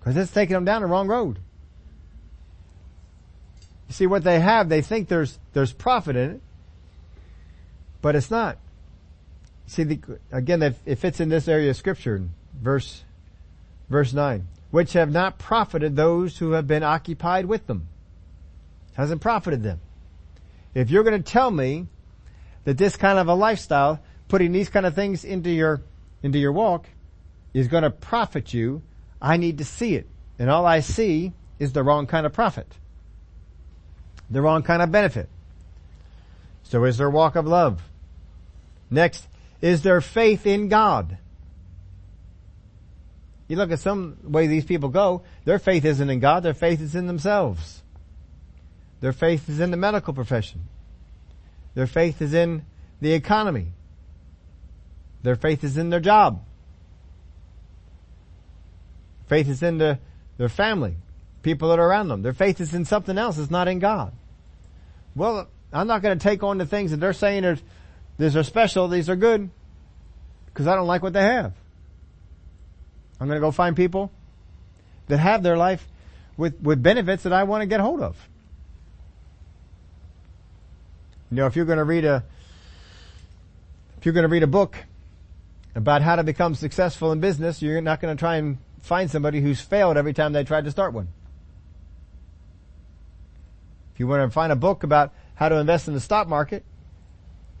Cause it's taking them down the wrong road. You see what they have, they think there's, there's profit in it, but it's not. See, the, again, it, it fits in this area of scripture, verse, verse 9. Which have not profited those who have been occupied with them. Hasn't profited them. If you're going to tell me that this kind of a lifestyle, putting these kind of things into your, into your walk, is going to profit you, I need to see it. And all I see is the wrong kind of profit. The wrong kind of benefit. So is there walk of love? Next, is there faith in God? You look at some way these people go, their faith isn't in God, their faith is in themselves. Their faith is in the medical profession. Their faith is in the economy. Their faith is in their job. Faith is in the, their family, people that are around them. Their faith is in something else, it's not in God. Well, I'm not going to take on the things that they're saying are these are special, these are good, because I don't like what they have. I'm going to go find people that have their life with, with benefits that I want to get hold of. You know, if you're going to read a, if you're going to read a book about how to become successful in business, you're not going to try and find somebody who's failed every time they tried to start one. If you want to find a book about how to invest in the stock market,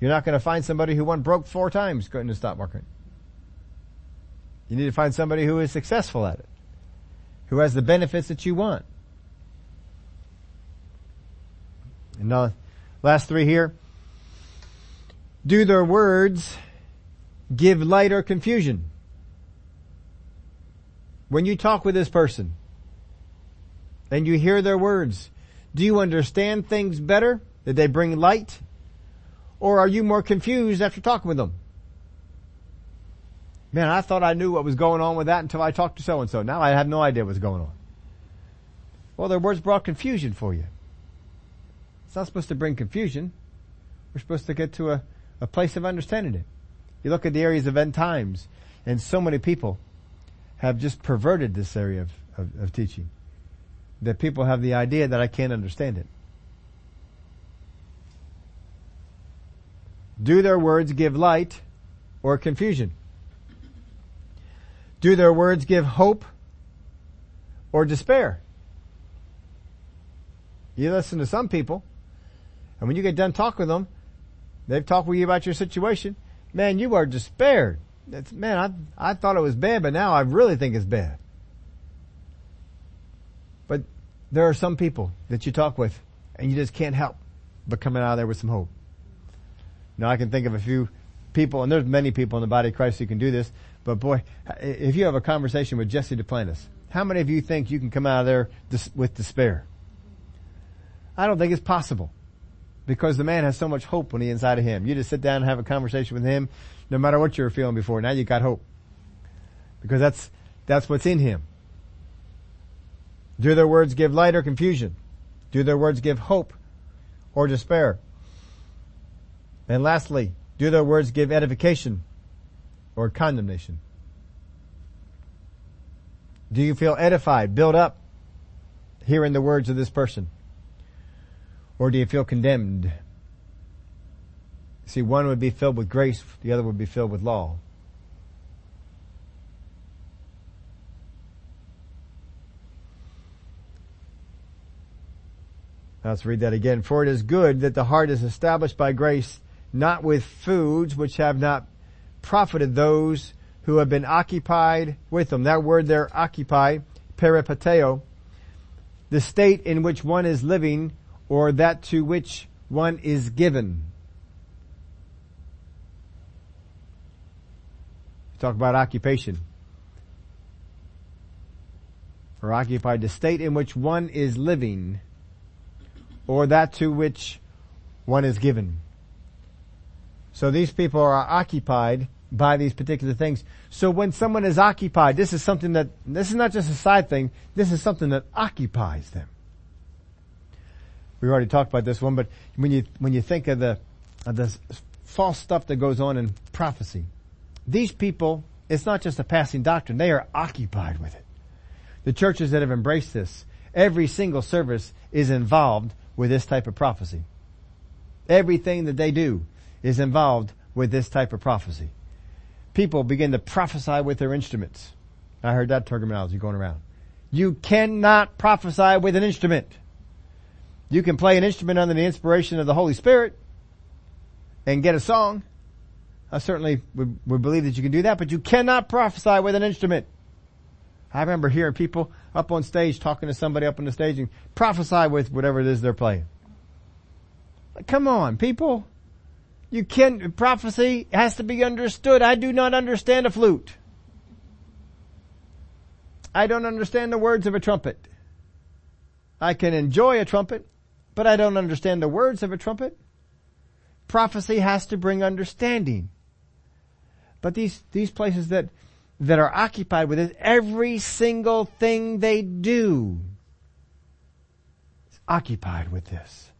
you're not going to find somebody who went broke four times going to the stock market. You need to find somebody who is successful at it, who has the benefits that you want. And the last three here. Do their words give light or confusion? When you talk with this person and you hear their words, do you understand things better? Did they bring light? Or are you more confused after talking with them? Man, I thought I knew what was going on with that until I talked to so and so. Now I have no idea what's going on. Well, their words brought confusion for you. It's not supposed to bring confusion. We're supposed to get to a, a place of understanding it. You look at the areas of end times, and so many people have just perverted this area of, of, of teaching. That people have the idea that I can't understand it. Do their words give light or confusion? Do their words give hope or despair? You listen to some people, and when you get done talking with them, they've talked with you about your situation. Man, you are despaired. Man, I, I thought it was bad, but now I really think it's bad. But there are some people that you talk with, and you just can't help but coming out of there with some hope. Now I can think of a few people, and there's many people in the body of Christ who can do this, but boy, if you have a conversation with Jesse Duplantis, how many of you think you can come out of there with despair? I don't think it's possible. Because the man has so much hope on the inside of him. You just sit down and have a conversation with him, no matter what you were feeling before. Now you got hope. Because that's, that's what's in him. Do their words give light or confusion? Do their words give hope or despair? And lastly, do their words give edification or condemnation? Do you feel edified, built up, hearing the words of this person? Or do you feel condemned? See, one would be filled with grace, the other would be filled with law. Let's read that again. For it is good that the heart is established by grace not with foods which have not profited those who have been occupied with them. That word there, occupy, peripateo, the state in which one is living or that to which one is given. Talk about occupation. Or occupied the state in which one is living or that to which one is given. So these people are occupied by these particular things. So when someone is occupied, this is something that, this is not just a side thing, this is something that occupies them. We already talked about this one, but when you, when you think of the, of the false stuff that goes on in prophecy, these people, it's not just a passing doctrine, they are occupied with it. The churches that have embraced this, every single service is involved with this type of prophecy. Everything that they do is involved with this type of prophecy people begin to prophesy with their instruments. I heard that terminology going around. You cannot prophesy with an instrument. You can play an instrument under the inspiration of the Holy Spirit and get a song. I certainly would, would believe that you can do that, but you cannot prophesy with an instrument. I remember hearing people up on stage talking to somebody up on the stage and prophesy with whatever it is they're playing. Come on, people. You can, prophecy has to be understood. I do not understand a flute. I don't understand the words of a trumpet. I can enjoy a trumpet, but I don't understand the words of a trumpet. Prophecy has to bring understanding. But these, these places that, that are occupied with it, every single thing they do is occupied with this.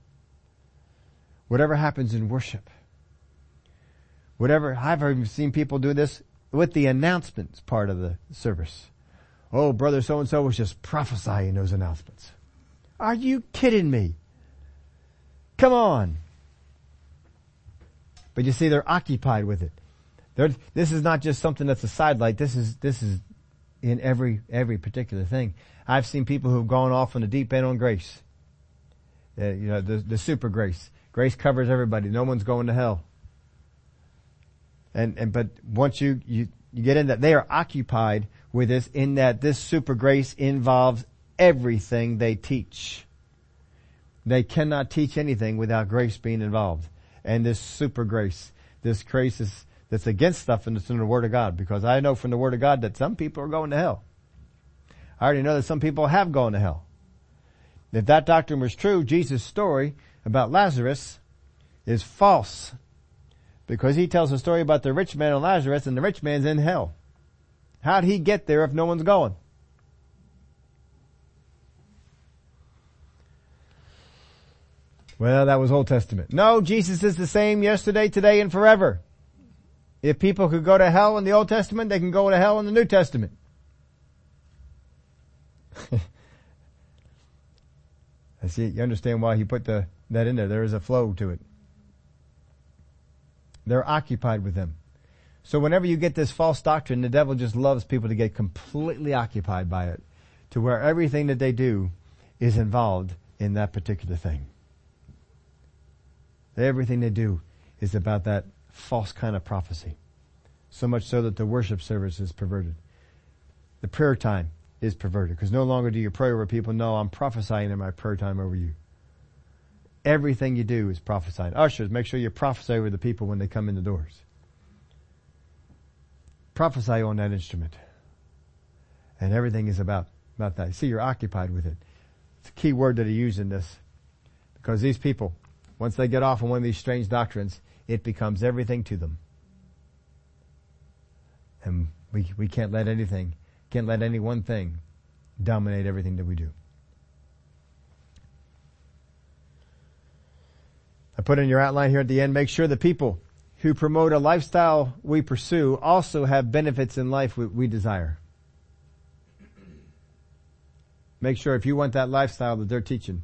Whatever happens in worship, whatever, I've even seen people do this with the announcements part of the service. Oh, brother so and so was just prophesying those announcements. Are you kidding me? Come on. But you see, they're occupied with it. They're, this is not just something that's a sidelight. This is, this is in every, every particular thing. I've seen people who've gone off on the deep end on grace. Uh, you know, the, the super grace. Grace covers everybody. No one's going to hell. And, and, but once you, you, you get in that, they are occupied with this in that this super grace involves everything they teach. They cannot teach anything without grace being involved. And this super grace, this grace is, that's against stuff and it's in the Word of God because I know from the Word of God that some people are going to hell. I already know that some people have gone to hell. If that doctrine was true, Jesus' story about Lazarus is false. Because he tells a story about the rich man and Lazarus and the rich man's in hell. How'd he get there if no one's going? Well, that was Old Testament. No, Jesus is the same yesterday, today, and forever. If people could go to hell in the Old Testament, they can go to hell in the New Testament. I see, you understand why he put the, that in there. There is a flow to it. They're occupied with them. So whenever you get this false doctrine, the devil just loves people to get completely occupied by it to where everything that they do is involved in that particular thing. Everything they do is about that false kind of prophecy. So much so that the worship service is perverted. The prayer time is perverted because no longer do you pray over people. No, I'm prophesying in my prayer time over you. Everything you do is prophesying. Ushers, make sure you prophesy over the people when they come in the doors. Prophesy on that instrument. And everything is about, about that. See, you're occupied with it. It's a key word that he used in this. Because these people, once they get off on one of these strange doctrines, it becomes everything to them. And we, we can't let anything, can't let any one thing dominate everything that we do. I put in your outline here at the end, make sure the people who promote a lifestyle we pursue also have benefits in life we, we desire. Make sure if you want that lifestyle that they're teaching,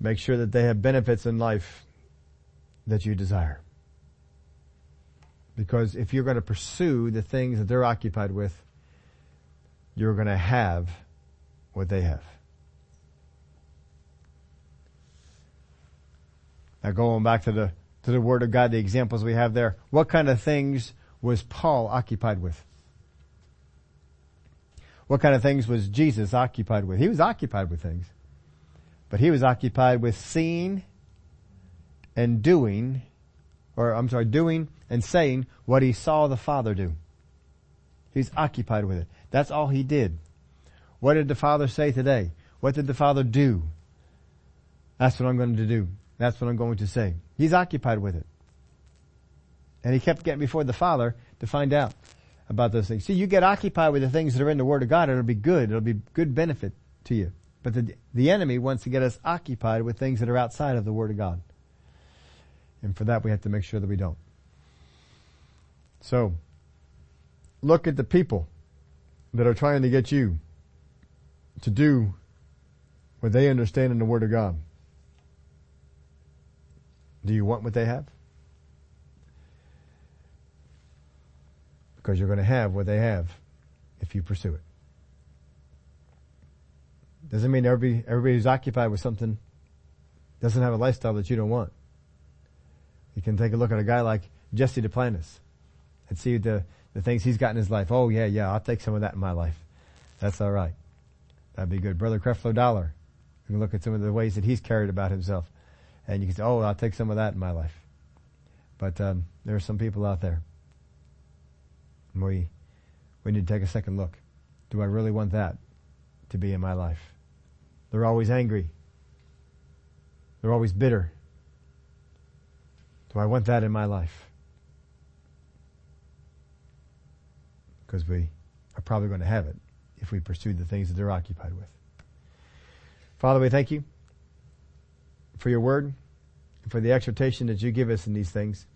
make sure that they have benefits in life that you desire. Because if you're going to pursue the things that they're occupied with, you're going to have what they have. Now going back to the, to the Word of God, the examples we have there, what kind of things was Paul occupied with? What kind of things was Jesus occupied with? He was occupied with things. But he was occupied with seeing and doing, or I'm sorry, doing and saying what he saw the Father do. He's occupied with it. That's all he did. What did the Father say today? What did the Father do? That's what I'm going to do. That's what I'm going to say. He's occupied with it. And he kept getting before the Father to find out about those things. See, you get occupied with the things that are in the Word of God, it'll be good. It'll be good benefit to you. But the, the enemy wants to get us occupied with things that are outside of the Word of God. And for that we have to make sure that we don't. So, look at the people that are trying to get you to do what they understand in the Word of God. Do you want what they have? Because you're going to have what they have if you pursue it. Doesn't mean everybody, everybody who's occupied with something doesn't have a lifestyle that you don't want. You can take a look at a guy like Jesse Duplantis and see the, the things he's got in his life. Oh yeah, yeah, I'll take some of that in my life. That's alright. That'd be good. Brother Creflo Dollar. You can look at some of the ways that he's carried about himself. And you can say, oh, I'll take some of that in my life. But um, there are some people out there. We, we need to take a second look. Do I really want that to be in my life? They're always angry. They're always bitter. Do I want that in my life? Because we are probably going to have it if we pursue the things that they're occupied with. Father, we thank you for your word and for the exhortation that you give us in these things.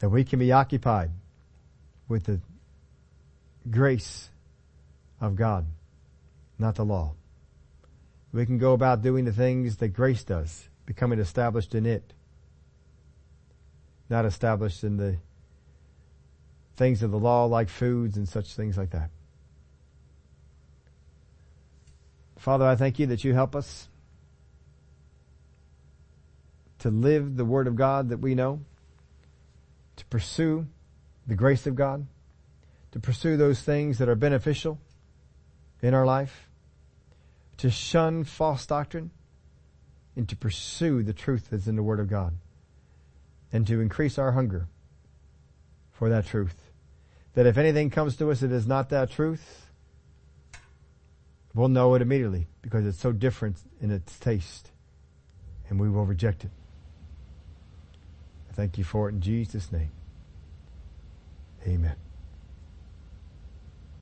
That we can be occupied with the grace of God, not the law. We can go about doing the things that grace does becoming established in it, not established in the things of the law like foods and such things like that. Father, I thank you that you help us to live the Word of God that we know, to pursue the grace of God, to pursue those things that are beneficial in our life, to shun false doctrine, and to pursue the truth that's in the Word of God and to increase our hunger for that truth. That if anything comes to us that is not that truth, we'll know it immediately because it's so different in its taste and we will reject it. I thank you for it in Jesus' name. Amen.